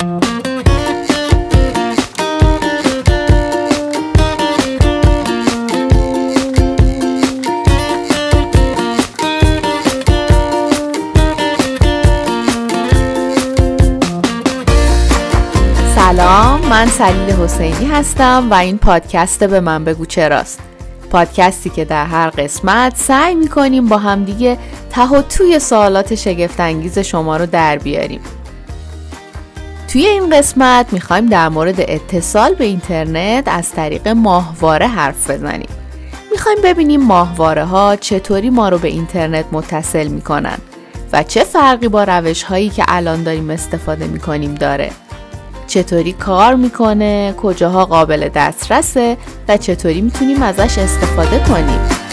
سلام من سلیل حسینی هستم و این پادکست به من بگو چراست پادکستی که در هر قسمت سعی می‌کنیم با همدیگه ته و توی سوالات شگفتانگیز شما رو در بیاریم. توی این قسمت می‌خوایم در مورد اتصال به اینترنت از طریق ماهواره حرف بزنیم. می‌خوایم ببینیم ماهواره ها چطوری ما رو به اینترنت متصل می‌کنن و چه فرقی با روش هایی که الان داریم استفاده می‌کنیم داره. چطوری کار می‌کنه کجاها قابل دسترسه و چطوری می‌تونیم ازش استفاده کنیم.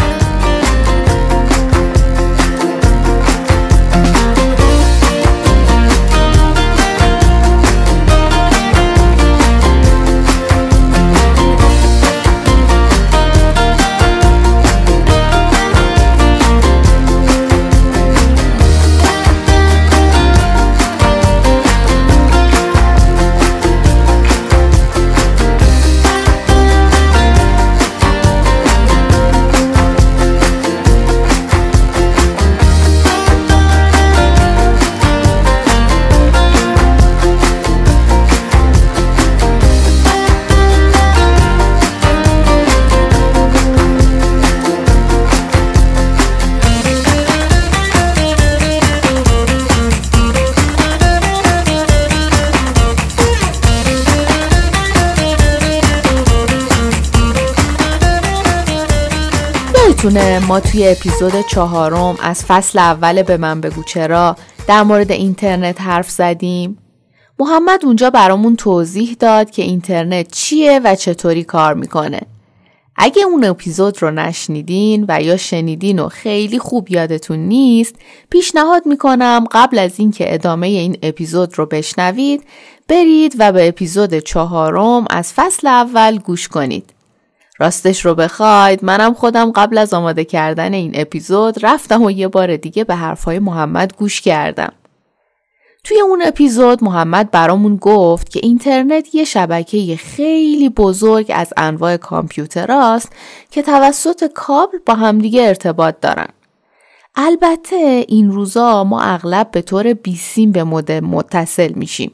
یادتونه ما توی اپیزود چهارم از فصل اول به من بگو چرا در مورد اینترنت حرف زدیم؟ محمد اونجا برامون توضیح داد که اینترنت چیه و چطوری کار می‌کنه. اگه اون اپیزود رو نشنیدین و یا شنیدین و خیلی خوب یادتون نیست پیشنهاد می‌کنم قبل از اینکه ادامه این اپیزود رو بشنوید برید و به اپیزود چهارم از فصل اول گوش کنید. راستش رو بخواید منم خودم قبل از آماده کردن این اپیزود رفتم و یه بار دیگه به حرفهای محمد گوش کردم. توی اون اپیزود محمد برامون گفت که اینترنت یه شبکه خیلی بزرگ از انواع کامپیوتراست که توسط کابل با همدیگه ارتباط دارن. البته این روزا ما اغلب به طور بیسیم به مودم متصل میشیم.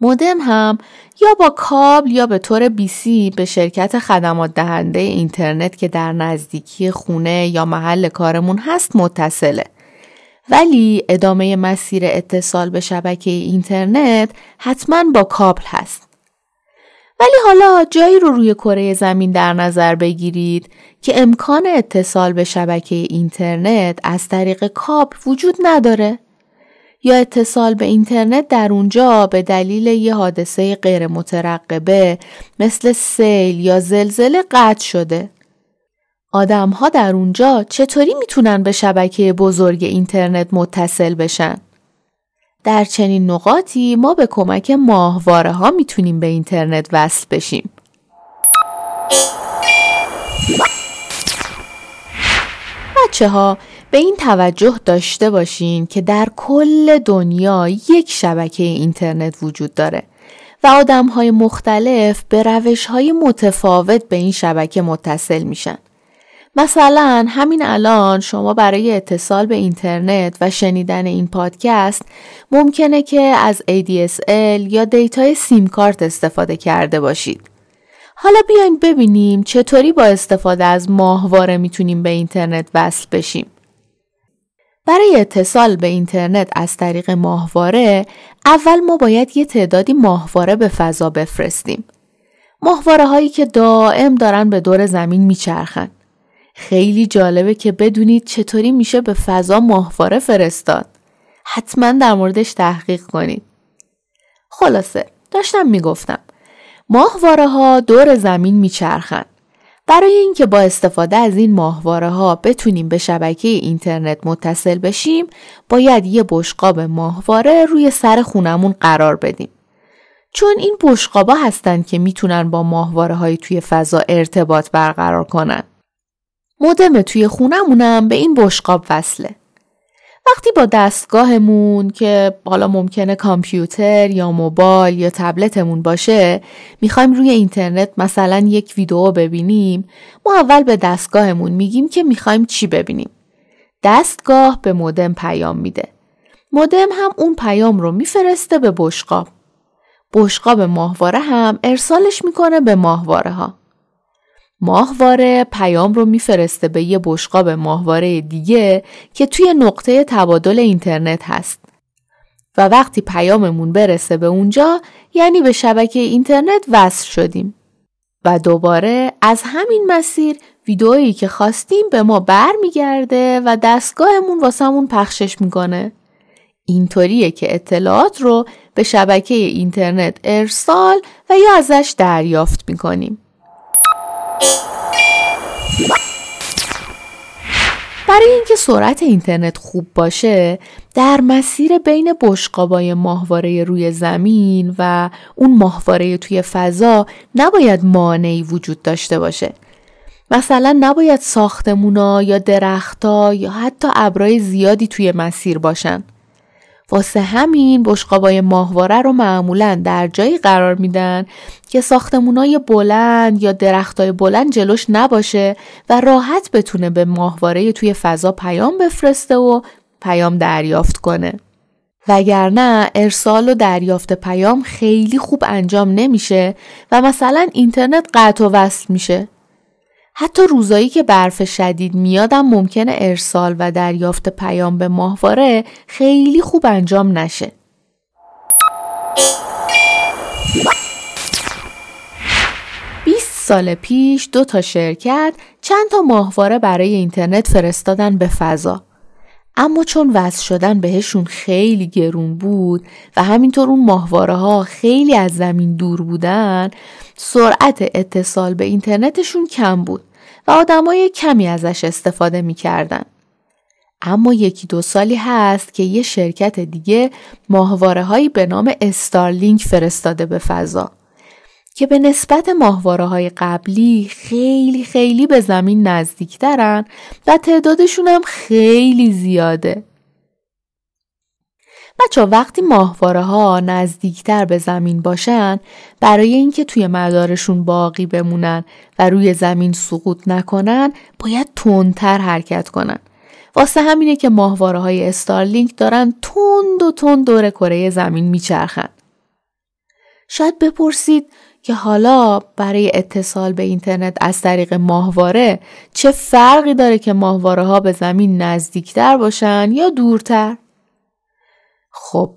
مودم هم یا با کابل یا به طور بیسی به شرکت خدمات دهنده اینترنت که در نزدیکی خونه یا محل کارمون هست متصله. ولی ادامه مسیر اتصال به شبکه اینترنت حتما با کابل هست. ولی حالا جایی رو روی کره زمین در نظر بگیرید که امکان اتصال به شبکه اینترنت از طریق کابل وجود نداره. یا اتصال به اینترنت در اونجا به دلیل یه حادثه غیر مترقبه مثل سیل یا زلزله قطع شده. آدم ها در اونجا چطوری می‌تونن به شبکه بزرگ اینترنت متصل بشن؟ در چنین نقاطی ما به کمک ماهواره ها می‌تونیم به اینترنت وصل بشیم. بچه ها به این توجه داشته باشین که در کل دنیا یک شبکه اینترنت وجود داره و آدم های مختلف به روش های متفاوت به این شبکه متصل میشن. مثلا همین الان شما برای اتصال به اینترنت و شنیدن این پادکست ممکنه که از ADSL یا دیتای سیم کارت استفاده کرده باشید. حالا بیاین ببینیم چطوری با استفاده از ماهواره می‌تونیم به اینترنت وصل بشیم. برای اتصال به اینترنت از طریق ماهواره اول ما باید یه تعدادی ماهواره به فضا بفرستیم. ماهواره هایی که دائم دارن به دور زمین میچرخن. خیلی جالبه که بدونید چطوری میشه به فضا ماهواره فرستاد. حتما در موردش تحقیق کنید. خلاصه داشتم می‌گفتم ماهواره ها دور زمین میچرخن. برای اینکه با استفاده از این ماهواره ها بتونیم به شبکه اینترنت متصل بشیم باید یه بشقاب ماهواره روی سر خونمون قرار بدیم. چون این بشقابا هستن که می‌تونن با ماهواره های توی فضا ارتباط برقرار کنن. مودم توی خونمونم به این بشقاب وصله. وقتی با دستگاهمون که حالا ممکنه کامپیوتر یا موبایل یا تبلتمون باشه می‌خوایم روی اینترنت مثلا یک ویدیو ببینیم ما اول به دستگاهمون میگیم که می‌خوایم چی ببینیم. دستگاه به مودم پیام میده. مودم هم اون پیام رو میفرسته به بشقاب. بشقاب ماهواره هم ارسالش می‌کنه به ماهواره ها ماهواره پیام رو میفرسته به یه بشقاب ماهواره دیگه که توی نقطه تبادل اینترنت هست. و وقتی پیاممون برسه به اونجا یعنی به شبکه اینترنت وصل شدیم. و دوباره از همین مسیر ویدئویی که خواستیم به ما برمیگرده و دستگاهمون واسمون پخشش می‌کنه. اینطوریه که اطلاعات رو به شبکه اینترنت ارسال و یا ازش دریافت می‌کنیم. برای اینکه سرعت اینترنت خوب باشه در مسیر بین بشقابای ماهواره روی زمین و اون ماهواره توی فضا نباید مانعی وجود داشته باشه. مثلا نباید ساختمونا یا درختها یا حتی ابرای زیادی توی مسیر باشن. واسه همین بشقابای ماهواره رو معمولا در جایی قرار میدن که ساختمونای بلند یا درختای بلند جلوش نباشه و راحت بتونه به ماهواره توی فضا پیام بفرسته و پیام دریافت کنه. وگرنه ارسال و دریافت پیام خیلی خوب انجام نمیشه و مثلا اینترنت قطع و وصل میشه حتی روزایی که برف شدید میادم ممکنه ارسال و دریافت پیام به ماهواره خیلی خوب انجام نشه. سال پیش دو تا شرکت چند تا ماهواره برای اینترنت فرستادن به فضا. اما چون وصل شدن بهشون خیلی گرون بود و همینطور اون ماهواره ها خیلی از زمین دور بودن سرعت اتصال به اینترنتشون کم بود و آدمای کمی ازش استفاده می‌کردن. اما یکی دو سالی هست که یه شرکت دیگه ماهواره هایی به نام استارلینک فرستاده به فضا که به نسبت ماهواره های قبلی خیلی خیلی به زمین نزدیکترن و تعدادشون هم خیلی زیاده. بچه وقتی ماهواره ها نزدیکتر به زمین باشن برای اینکه توی مدارشون باقی بمونن و روی زمین سقوط نکنن باید تندتر حرکت کنن. واسه همینه که ماهواره های استارلینک دارن تند و تند دور کره زمین میچرخن. شاید بپرسید که حالا برای اتصال به اینترنت از طریق ماهواره چه فرقی داره که ماهواره ها به زمین نزدیکتر باشن یا دورتر؟ خب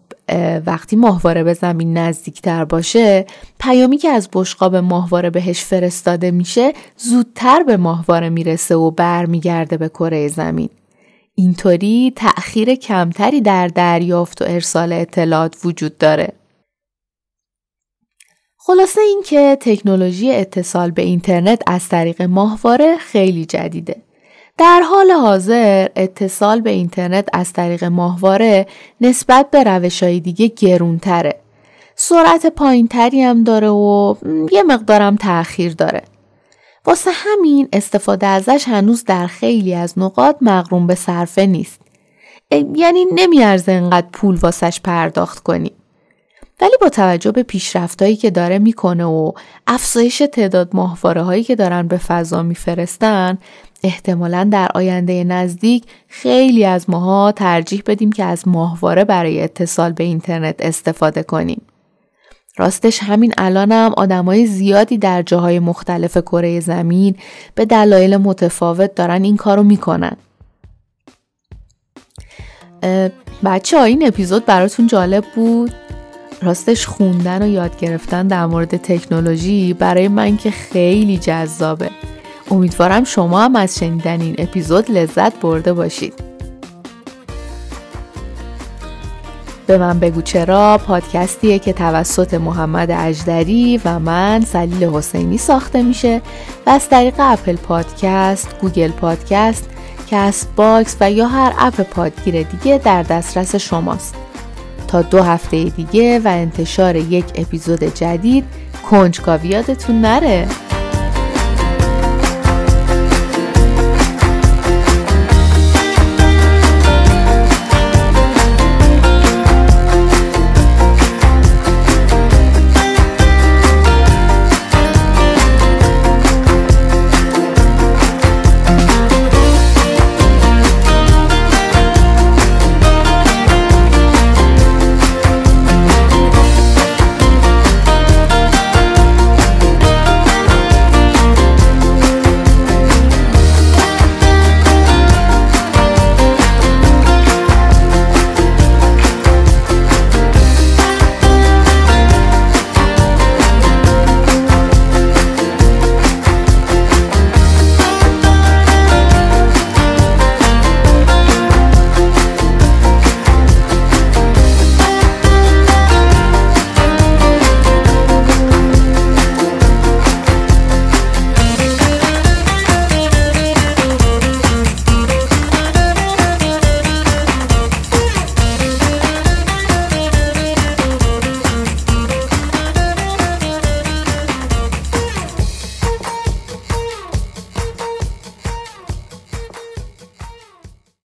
وقتی ماهواره به زمین نزدیکتر باشه پیامی که از بشقاب ماهواره بهش فرستاده میشه زودتر به ماهواره می‌رسه و برمیگرده به کره زمین. اینطوری تأخیر کمتری در دریافت و ارسال اطلاعات وجود داره. خلاصه اینکه تکنولوژی اتصال به اینترنت از طریق ماهواره خیلی جدیده. در حال حاضر اتصال به اینترنت از طریق ماهواره نسبت به روش های دیگه گرونتره. سرعت پایینتری هم داره و یه مقدارم تأخیر داره. واسه همین استفاده ازش هنوز در خیلی از نقاط مغروم به صرفه نیست. یعنی نمیارزه انقدر پول واسش پرداخت کنی. ولی با توجه به پیشرفتهایی که داره می‌کنه و افزایش تعداد ماهواره هایی که دارن به فضا میفرستن احتمالا در آینده نزدیک خیلی از ماها ترجیح بدیم که از ماهواره برای اتصال به اینترنت استفاده کنیم. راستش همین الانم آدمای زیادی در جاهای مختلف کره زمین به دلایل متفاوت دارن این کارو می‌کنن. بچه ها این اپیزود براتون جالب بود؟ راستش خوندن و یاد گرفتن در مورد تکنولوژی برای من که خیلی جذابه. امیدوارم شما هم از شنیدن این اپیزود لذت برده باشید. به من بگو چرا پادکستیه که توسط محمد اجدری و من سلیل حسینی ساخته میشه و از طریق اپل پادکست، گوگل پادکست، کست باکس و یا هر اپ پادگیر دیگه در دسترس شماست. تا دو هفته دیگه و انتشار یک اپیزود جدید کنجکاوی یادتون نره.